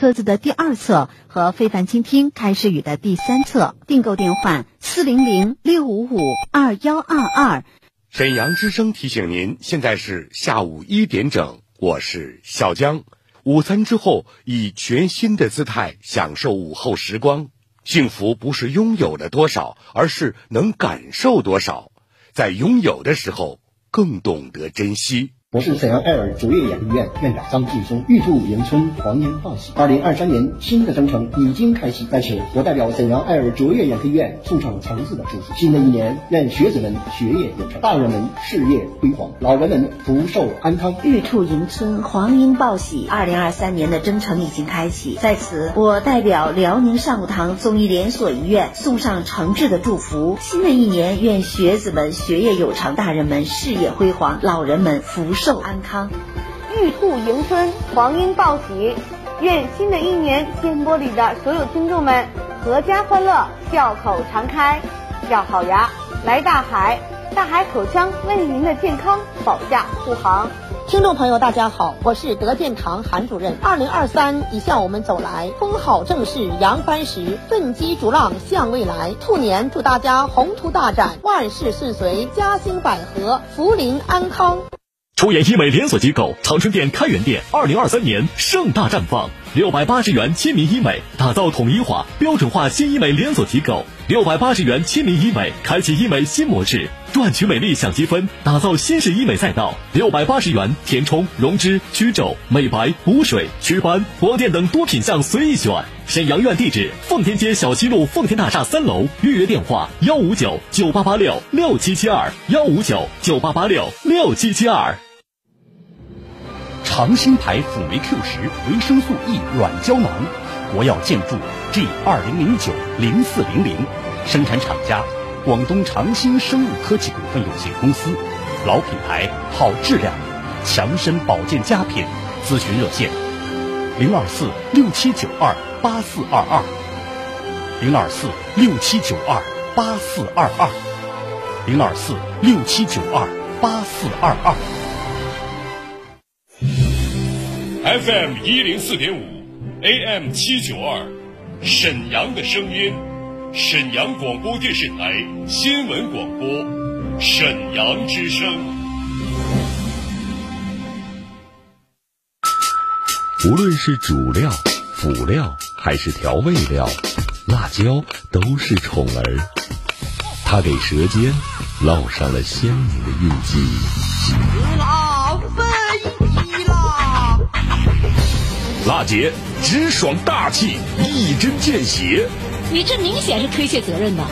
册子的第二册和非凡倾听开始语的第三册。订购电话：四零零六五五二幺二二。沈阳之声提醒您，现在是下午一点整，我是小江。午餐之后，以全新的姿态享受午后时光。幸福不是拥有了多少，而是能感受多少。在拥有的时候，更懂得珍惜。我是沈阳爱尔卓越演艺院院长张劲松，玉兔迎春黄莺报喜。二零二三年新的征程已经开启，在此我代表沈阳爱尔卓越演艺院送上诚挚的祝福。新的一年，愿学子们学业有成，大人们事业辉煌，老人们福寿安康。玉兔迎春，黄莺报喜。二零二三年的征程已经开启，在此我代表辽宁上武堂中医连锁医院送上诚挚的祝福。新的一年，愿学子们学业有成，大人们事业辉煌，老人们福。寿安康，玉兔迎春，黄莺报喜。愿新的一年，电波里的所有听众们阖家欢乐，笑口常开。要好牙，来大海，大海口腔为您的健康保驾护航。听众朋友，大家好，我是德健堂韩主任。二零二三已向我们走来，风好正是扬帆时，奋击逐浪向未来。兔年祝大家宏图大展，万事顺遂，家兴百合，福临安康。出演医美连锁机构长春店开元店，二零二三年盛大绽放。六百八十元亲民医美，打造统一化、标准化新医美连锁机构。六百八十元亲民医美，开启医美新模式，赚取美丽享积分，打造新式医美赛道。六百八十元填充、溶脂、祛皱、美白、补水、祛斑、光电等多品项随意选。沈阳院地址：奉天街小西路奉天大厦三楼。预约电话：幺五九九八八六六七七二幺五九九八八六六七七二。长兴牌辅酶 Q 十维生素 E 软胶囊，国药建筑 G 二零零九零四零零，生产厂家广东长兴生物科技股份有限公司，老品牌，好质量，强身保健佳品。咨询热线：零二四六七九二八四二二，零二四六七九二八四二二，零二四六七九二八四二二。FM 一零四点五，AM 七九二，沈阳的声音，沈阳广播电视台新闻广播，沈阳之声。无论是主料、辅料还是调味料，辣椒都是宠儿，它给舌尖烙上了鲜明的印记。辣姐直爽大气，一针见血。你这明显是推卸责任呐！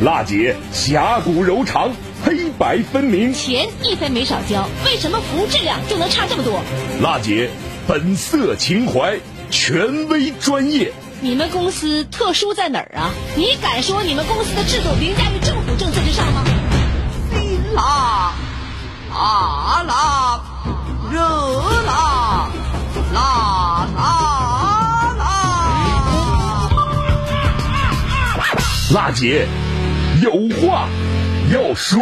辣姐侠骨柔肠，黑白分明。钱一分没少交，为什么服务质量就能差这么多？辣姐本色情怀，权威专业。你们公司特殊在哪儿啊？你敢说你们公司的制度凌驾于政府政策之上吗？辛辣，辣辣，热辣，辣。辣姐有话要说。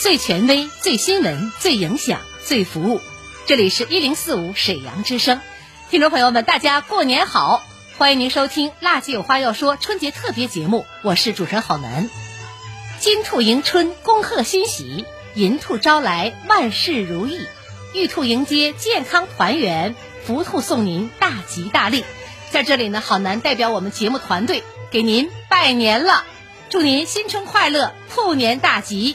最权威、最新闻、最影响、最服务，这里是一零四五沈阳之声。听众朋友们，大家过年好！欢迎您收听《辣姐有话要说》春节特别节目，我是主持人郝楠。金兔迎春，恭贺新喜。银兔招来万事如意，玉兔迎接健康团圆，福兔送您大吉大利。在这里呢，好男代表我们节目团队给您拜年了，祝您新春快乐，兔年大吉。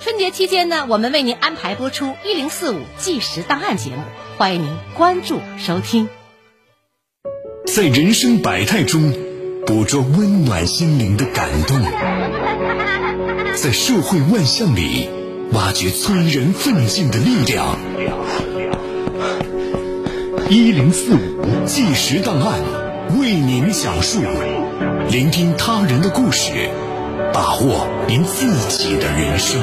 春节期间呢，我们为您安排播出一零四五计时档案节目，欢迎您关注收听。在人生百态中，捕捉温暖心灵的感动。在社会万象里，挖掘催人奋进的力量。一零四五计时档案为您讲述，聆听他人的故事，把握您自己的人生。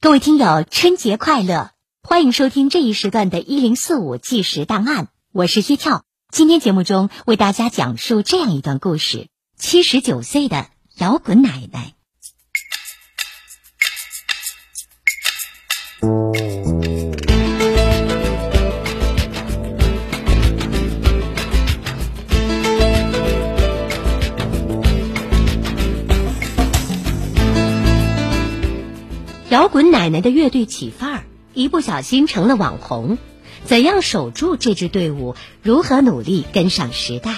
各位听友，春节快乐！欢迎收听这一时段的《一零四五计时档案》，我是薛跳。今天节目中为大家讲述这样一段故事：七十九岁的摇滚奶奶。摇滚奶奶的乐队起范儿，一不小心成了网红。怎样守住这支队伍？如何努力跟上时代？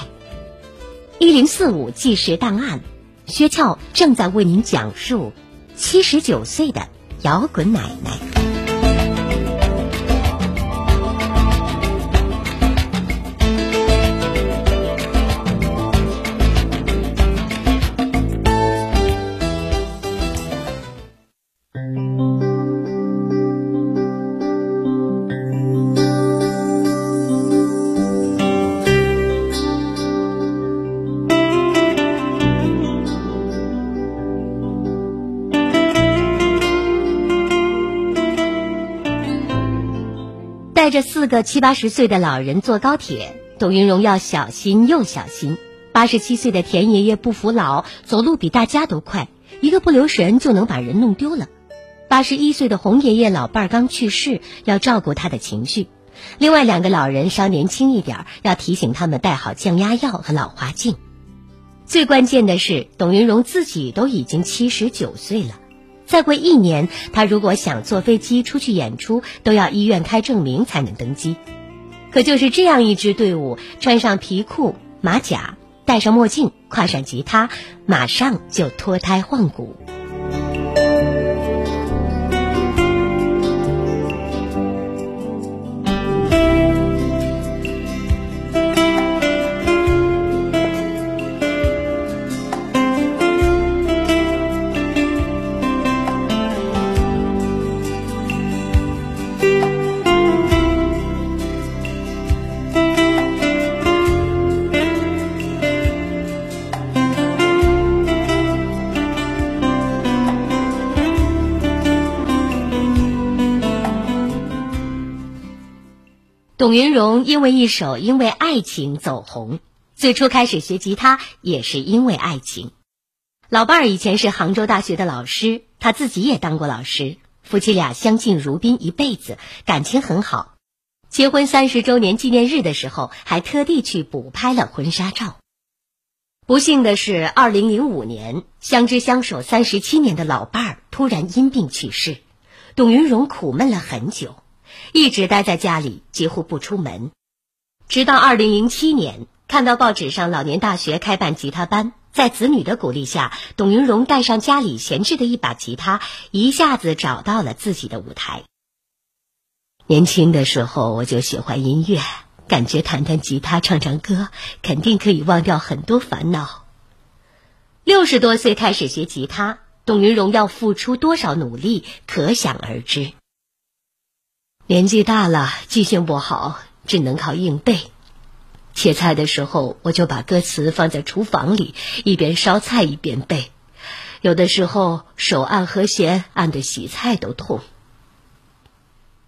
一零四五纪实档案，薛俏正在为您讲述七十九岁的摇滚奶奶。个七八十岁的老人坐高铁，董云荣要小心又小心。八十七岁的田爷爷不服老，走路比大家都快，一个不留神就能把人弄丢了。八十一岁的洪爷爷老伴儿刚去世，要照顾他的情绪。另外两个老人稍年轻一点，要提醒他们带好降压药和老花镜。最关键的是，董云荣自己都已经七十九岁了。再过一年，他如果想坐飞机出去演出，都要医院开证明才能登机。可就是这样一支队伍，穿上皮裤、马甲，戴上墨镜，挎上吉他，马上就脱胎换骨。董云荣因为一首《因为爱情》走红，最初开始学吉他也是因为爱情。老伴儿以前是杭州大学的老师，他自己也当过老师，夫妻俩相敬如宾一辈子，感情很好。结婚三十周年纪念日的时候，还特地去补拍了婚纱照。不幸的是，二零零五年，相知相守三十七年的老伴儿突然因病去世，董云荣苦闷了很久。一直待在家里，几乎不出门，直到二零零七年，看到报纸上老年大学开办吉他班，在子女的鼓励下，董云荣带上家里闲置的一把吉他，一下子找到了自己的舞台。年轻的时候我就喜欢音乐，感觉弹弹吉他、唱唱歌，肯定可以忘掉很多烦恼。六十多岁开始学吉他，董云荣要付出多少努力，可想而知。年纪大了，记性不好，只能靠硬背。切菜的时候，我就把歌词放在厨房里，一边烧菜一边背。有的时候手按和弦，按的洗菜都痛。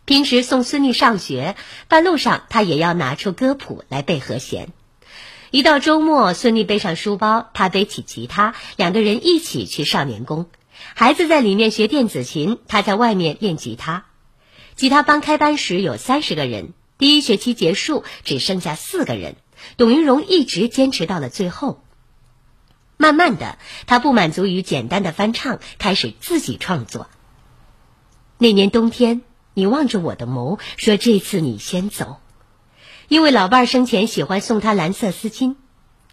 平时送孙女上学，半路上他也要拿出歌谱来背和弦。一到周末，孙女背上书包，他背起吉他，两个人一起去少年宫。孩子在里面学电子琴，他在外面练吉他。吉他班开班时有三十个人，第一学期结束只剩下四个人。董云荣一直坚持到了最后。慢慢的，他不满足于简单的翻唱，开始自己创作。那年冬天，你望着我的眸，说这次你先走。因为老伴儿生前喜欢送他蓝色丝巾，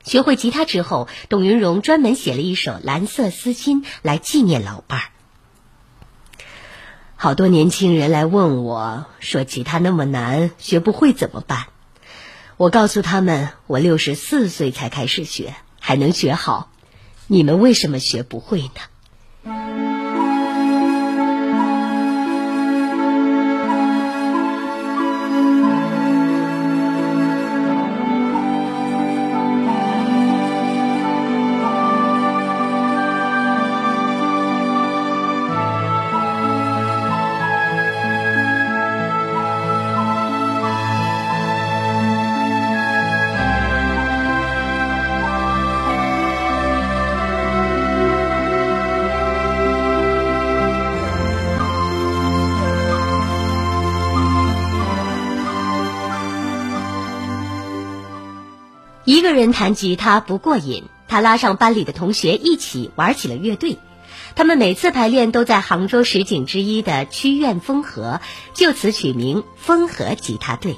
学会吉他之后，董云荣专门写了一首《蓝色丝巾》来纪念老伴儿。好多年轻人来问我说：“吉他那么难，学不会怎么办？”我告诉他们：“我六十四岁才开始学，还能学好，你们为什么学不会呢？”个人弹吉他不过瘾，他拉上班里的同学一起玩起了乐队。他们每次排练都在杭州十景之一的曲苑风荷，就此取名“风荷吉他队”。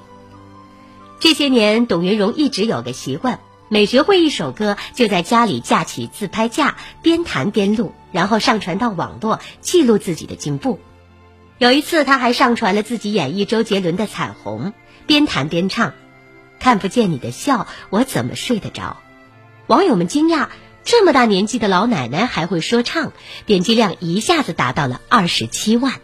这些年，董云荣一直有个习惯，每学会一首歌，就在家里架起自拍架，边弹边录，然后上传到网络，记录自己的进步。有一次，他还上传了自己演绎周杰伦的《彩虹》，边弹边唱：“看不见你的笑，我怎么睡得着？”网友们惊讶。这么大年纪的老奶奶还会说唱，点击量一下子达到了二十七万。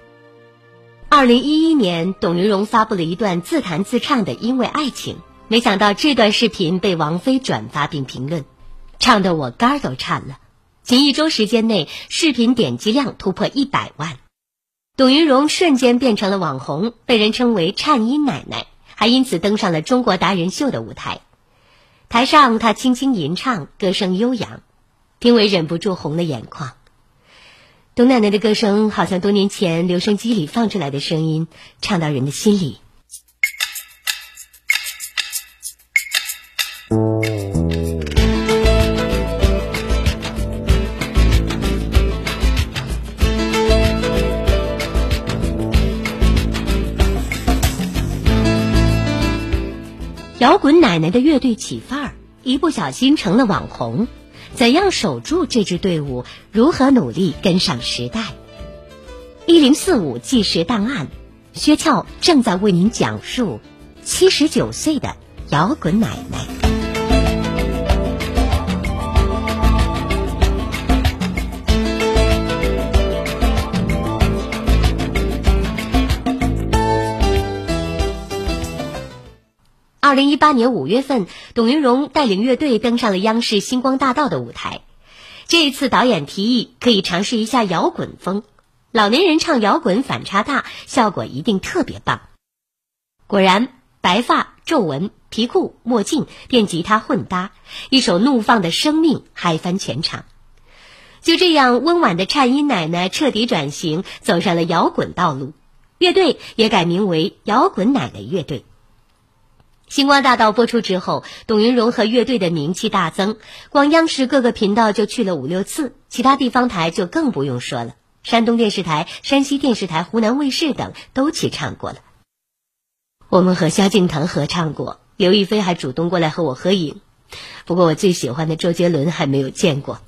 二零一一年，董云荣发布了一段自弹自唱的《因为爱情》，没想到这段视频被王菲转发并评论，唱得我肝儿都颤了。仅一周时间内，视频点击量突破一百万，董云荣瞬间变成了网红，被人称为“颤音奶奶”，还因此登上了中国达人秀的舞台。台上，他轻轻吟唱，歌声悠扬。评委忍不住红了眼眶。董奶奶的歌声好像多年前留声机里放出来的声音，唱到人的心里。摇滚奶奶的乐队起范儿，一不小心成了网红。怎样守住这支队伍？如何努力跟上时代？一零四五纪实档案，薛俏正在为您讲述七十九岁的摇滚奶奶。二零一八年五月份，董云荣带领乐队登上了央视星光大道的舞台。这一次，导演提议可以尝试一下摇滚风，老年人唱摇滚反差大，效果一定特别棒。果然，白发、皱纹、皮裤、墨镜、电吉他混搭，一首《怒放的生命》嗨翻全场。就这样，温婉的颤音奶奶彻底转型，走上了摇滚道路，乐队也改名为摇滚奶奶乐队。星光大道播出之后，董云荣和乐队的名气大增，光央视各个频道就去了五六次，其他地方台就更不用说了。山东电视台、山西电视台、湖南卫视等都去唱过了。我们和萧敬腾合唱过，刘亦菲还主动过来和我合影。不过我最喜欢的周杰伦还没有见过。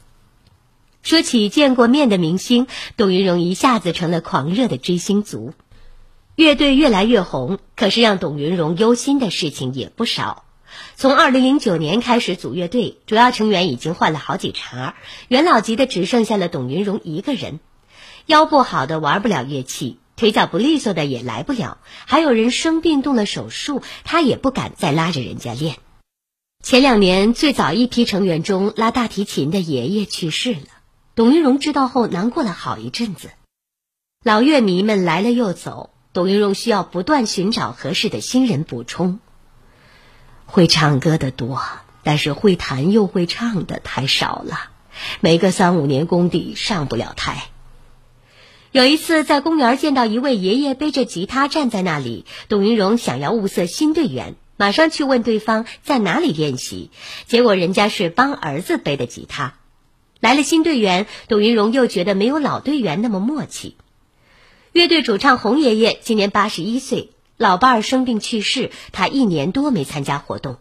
说起见过面的明星，董云荣一下子成了狂热的追星族。乐队越来越红，可是让董云荣忧心的事情也不少。从二零零九年开始组乐队，主要成员已经换了好几茬，元老级的只剩下了董云荣一个人。腰不好的玩不了乐器，腿脚不利索的也来不了，还有人生病动了手术，他也不敢再拉着人家练。前两年最早一批成员中拉大提琴的爷爷去世了，董云荣知道后难过了好一阵子。老乐迷们来了又走。董云荣需要不断寻找合适的新人补充。会唱歌的多，但是会弹又会唱的太少了，没个三五年功底上不了台。有一次在公园见到一位爷爷背着吉他站在那里，董云荣想要物色新队员，马上去问对方在哪里练习，结果人家是帮儿子背的吉他。来了新队员，董云荣又觉得没有老队员那么默契。乐队主唱洪爷爷今年八十一岁，老伴儿生病去世，他一年多没参加活动。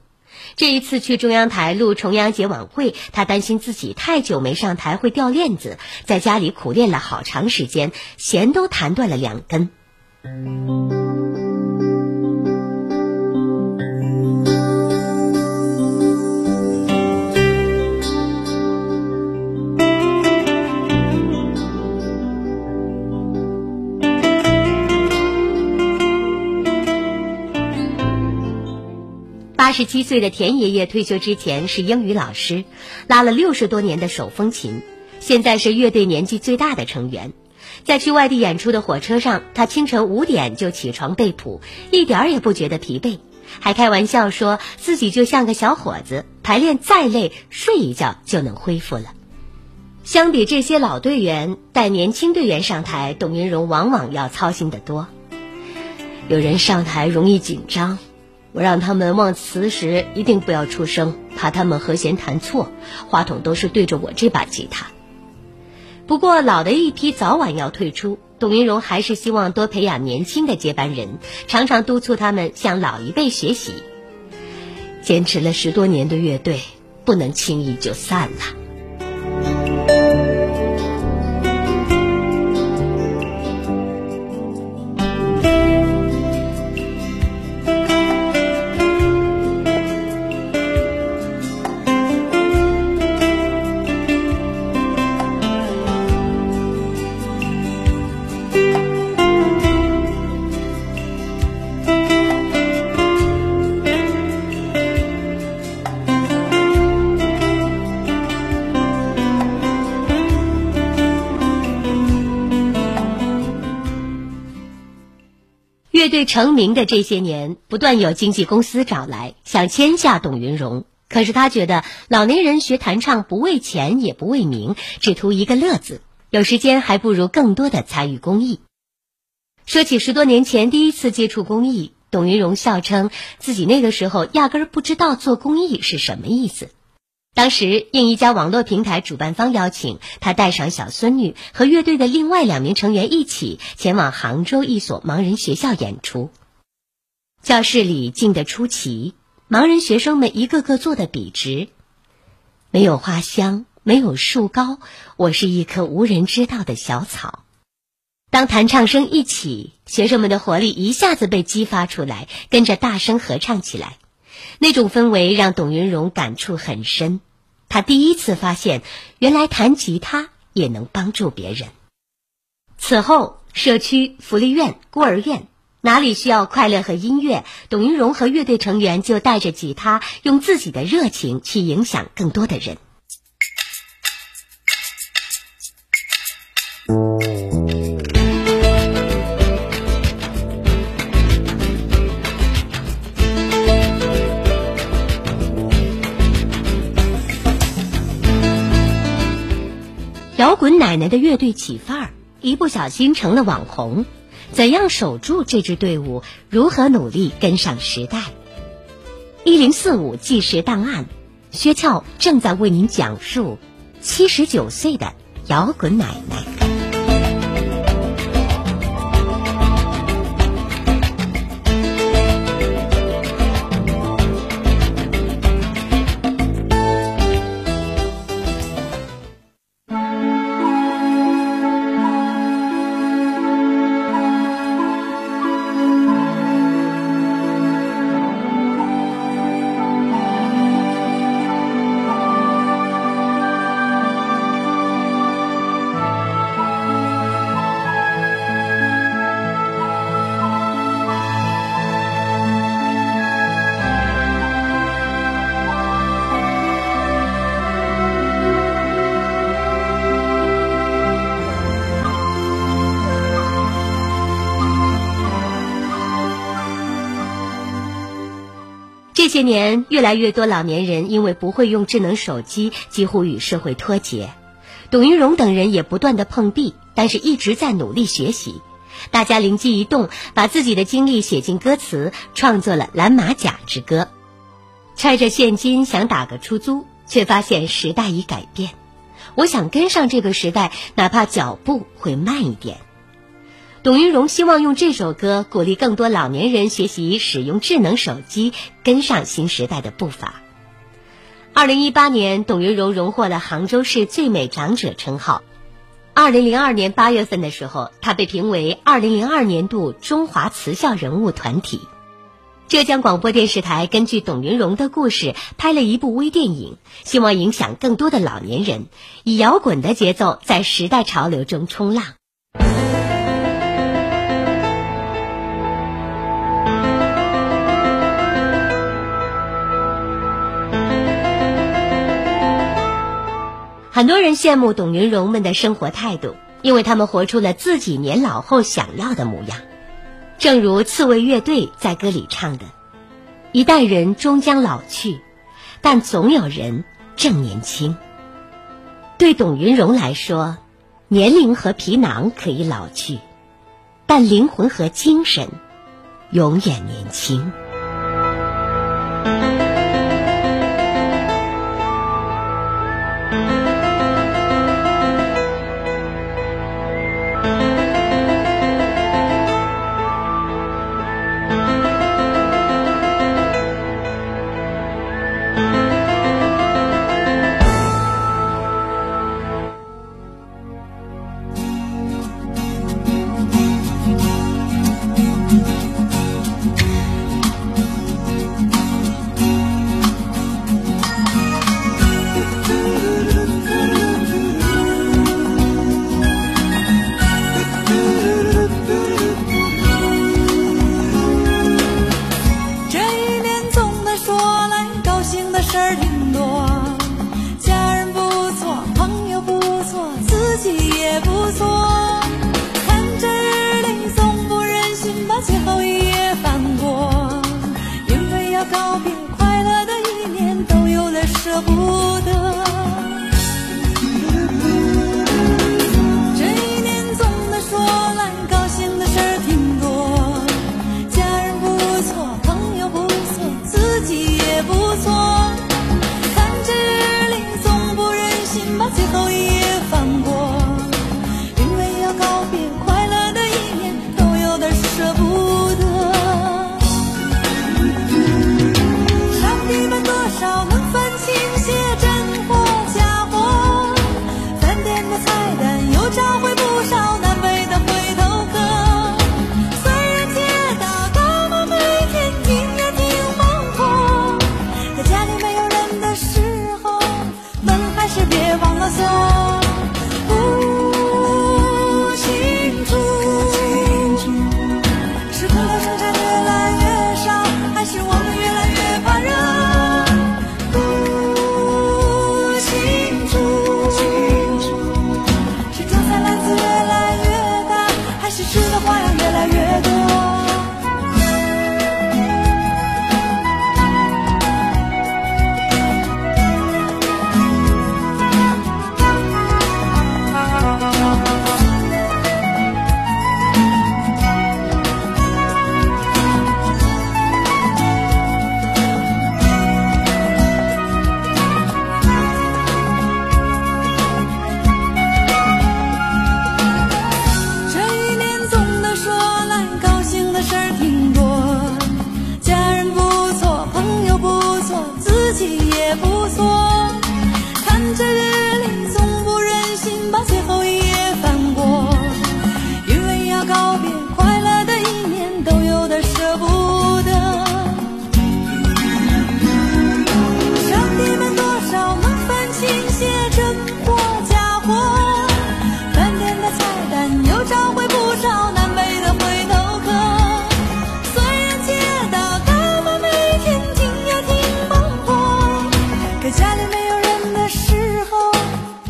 这一次去中央台录重阳节晚会，他担心自己太久没上台会掉链子，在家里苦练了好长时间，弦都弹断了两根。十七岁的田爷爷退休之前是英语老师，拉了六十多年的手风琴，现在是乐队年纪最大的成员。在去外地演出的火车上，他清晨五点就起床背谱，一点儿也不觉得疲惫，还开玩笑说自己就像个小伙子，排练再累，睡一觉就能恢复了。相比这些老队员，带年轻队员上台，董云荣往往要操心得多。有人上台容易紧张。我让他们忘词时一定不要出声，怕他们和弦弹错。话筒都是对着我这把吉他。不过老的一批早晚要退出，董云荣还是希望多培养年轻的接班人，常常督促他们向老一辈学习。坚持了十多年的乐队，不能轻易就散了。乐队成名的这些年，不断有经纪公司找来，想签下董云荣。可是他觉得老年人学弹唱不为钱也不为名，只图一个乐子，有时间还不如更多的参与公益。说起十多年前第一次接触公益，董云荣笑称自己那个时候压根儿不知道做公益是什么意思。当时应一家网络平台主办方邀请，他带上小孙女和乐队的另外两名成员一起前往杭州一所盲人学校演出。教室里静得出奇，盲人学生们一个个坐得笔直。没有花香，没有树高，我是一棵无人知道的小草。当弹唱声一起，学生们的活力一下子被激发出来，跟着大声合唱起来。那种氛围让董云荣感触很深。他第一次发现，原来弹吉他也能帮助别人。此后，社区、福利院、孤儿院，哪里需要快乐和音乐，董云荣和乐队成员就带着吉他，用自己的热情去影响更多的人。的乐队起范儿，一不小心成了网红。怎样守住这支队伍？如何努力跟上时代？一零四五纪实档案，薛俏正在为您讲述七十九岁的摇滚奶奶。这些年，越来越多老年人因为不会用智能手机，几乎与社会脱节。董云荣等人也不断的碰壁，但是一直在努力学习。大家灵机一动，把自己的经历写进歌词，创作了《蓝马甲之歌》。揣着现金想打个出租，却发现时代已改变。我想跟上这个时代，哪怕脚步会慢一点。董云荣希望用这首歌鼓励更多老年人学习使用智能手机，跟上新时代的步伐。二零一八年，董云荣荣获了杭州市最美长者称号。二零零二年八月份的时候，他被评为二零零二年度中华慈孝人物团体。浙江广播电视台根据董云荣的故事拍了一部微电影，希望影响更多的老年人，以摇滚的节奏在时代潮流中冲浪。很多人羡慕董云荣们的生活态度，因为他们活出了自己年老后想要的模样。正如刺猬乐队在歌里唱的：“一代人终将老去，但总有人正年轻。”对董云荣来说，年龄和皮囊可以老去，但灵魂和精神永远年轻。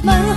말하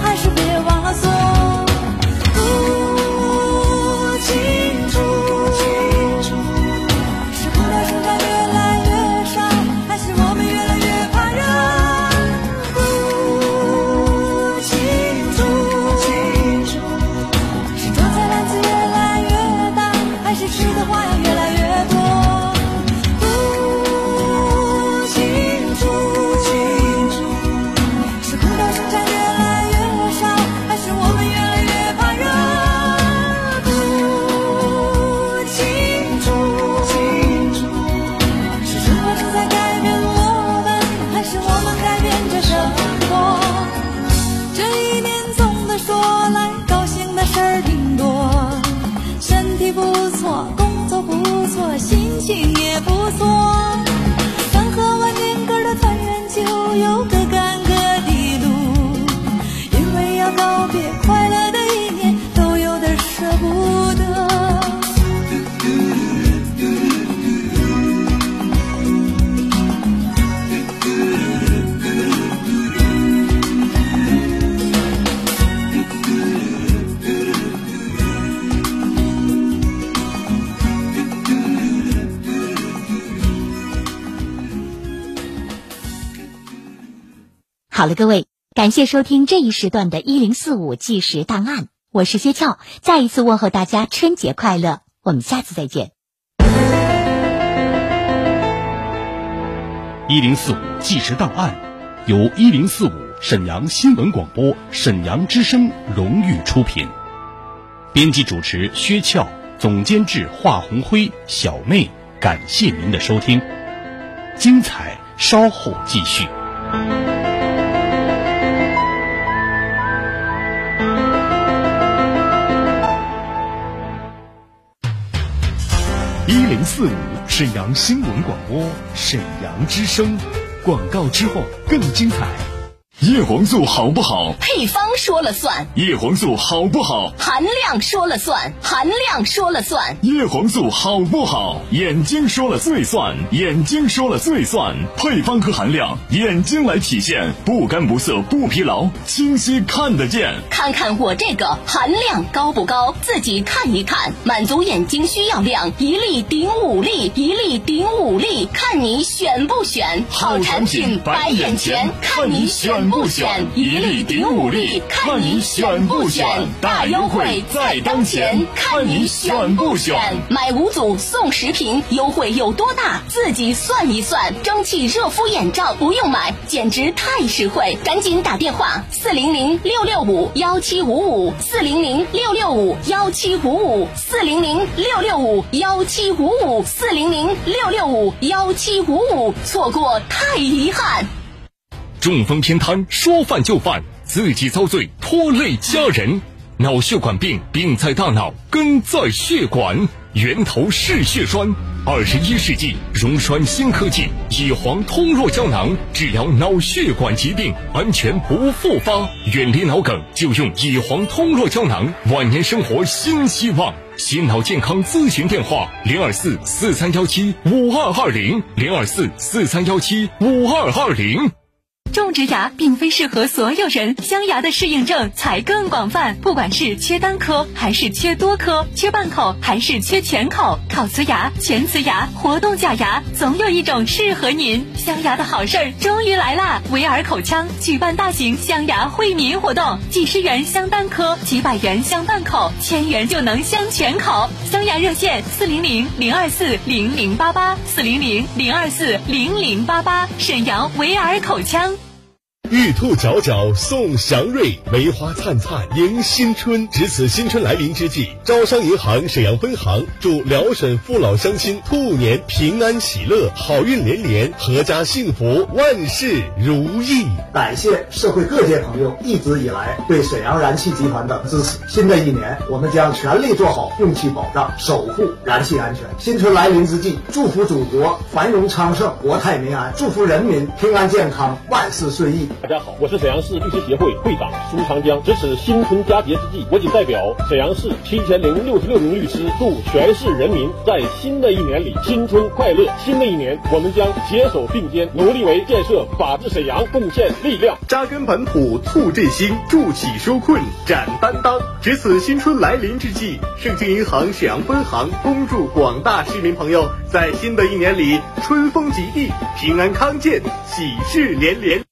好了，各位，感谢收听这一时段的《一零四五计时档案》，我是薛俏，再一次问候大家春节快乐，我们下次再见。一零四五计时档案由一零四五沈阳新闻广播、沈阳之声荣誉出品，编辑主持薛俏，总监制华红辉、小妹，感谢您的收听，精彩稍后继续。四五沈阳新闻广播，沈阳之声。广告之后更精彩。叶黄素好不好？配方说了算。叶黄素好不好？含量说了算。含量说了算。叶黄素好不好？眼睛说了最算。眼睛说了最算。配方和含量，眼睛来体现，不干不涩不疲劳，清晰看得见。看看我这个含量高不高？自己看一看，满足眼睛需要量，一粒顶五粒，一粒顶五粒，看你选不选？好产品摆眼前，看你选。不选一粒顶五粒，看你选不选？大优惠在当前，看你选不选？买五组送十瓶，优惠有多大？自己算一算。蒸汽热敷眼罩不用买，简直太实惠！赶紧打电话四零零六六五幺七五五四零零六六五幺七五五四零零六六五幺七五五四零零六六五幺七五五，错过太遗憾。中风偏瘫，说犯就犯，自己遭罪，拖累家人。脑血管病，病在大脑，根在血管，源头是血栓。二十一世纪溶栓新科技，乙黄通络胶囊治疗脑血管疾病，安全不复发，远离脑梗就用乙黄通络胶囊，晚年生活新希望。心脑健康咨询电话：零二四四三幺七五二二零，零二四四三幺七五二二零。种植牙并非适合所有人，镶牙的适应症才更广泛。不管是缺单颗还是缺多颗，缺半口还是缺全口，烤瓷牙、全瓷牙、活动假牙，总有一种适合您。镶牙的好事儿终于来啦！维尔口腔举办大型镶牙惠民活动，几十元镶单颗，几百元镶半口，千元就能镶全口。镶牙热线：四零零零二四零零八八，四零零零二四零零八八。沈阳维尔口腔。玉兔皎皎送祥瑞，梅花灿灿迎新春。值此新春来临之际，招商银行沈阳分行祝辽沈父老乡亲兔年平安喜乐，好运连连，阖家幸福，万事如意。感谢社会各界朋友一直以来对沈阳燃气集团的支持。新的一年，我们将全力做好用气保障，守护燃气安全。新春来临之际，祝福祖国繁荣昌盛，国泰民安，祝福人民平安健康，万事顺意。大家好，我是沈阳市律师协会会长苏长江。值此新春佳节之际，我谨代表沈阳市七千零六十六名律师，祝全市人民在新的一年里新春快乐。新的一年，我们将携手并肩，努力为建设法治沈阳贡献力量。扎根本土，促振兴，助企纾困，展担当。值此新春来临之际，盛京银行沈阳分行恭祝广大市民朋友在新的一年里春风吉利，平安康健，喜事连连。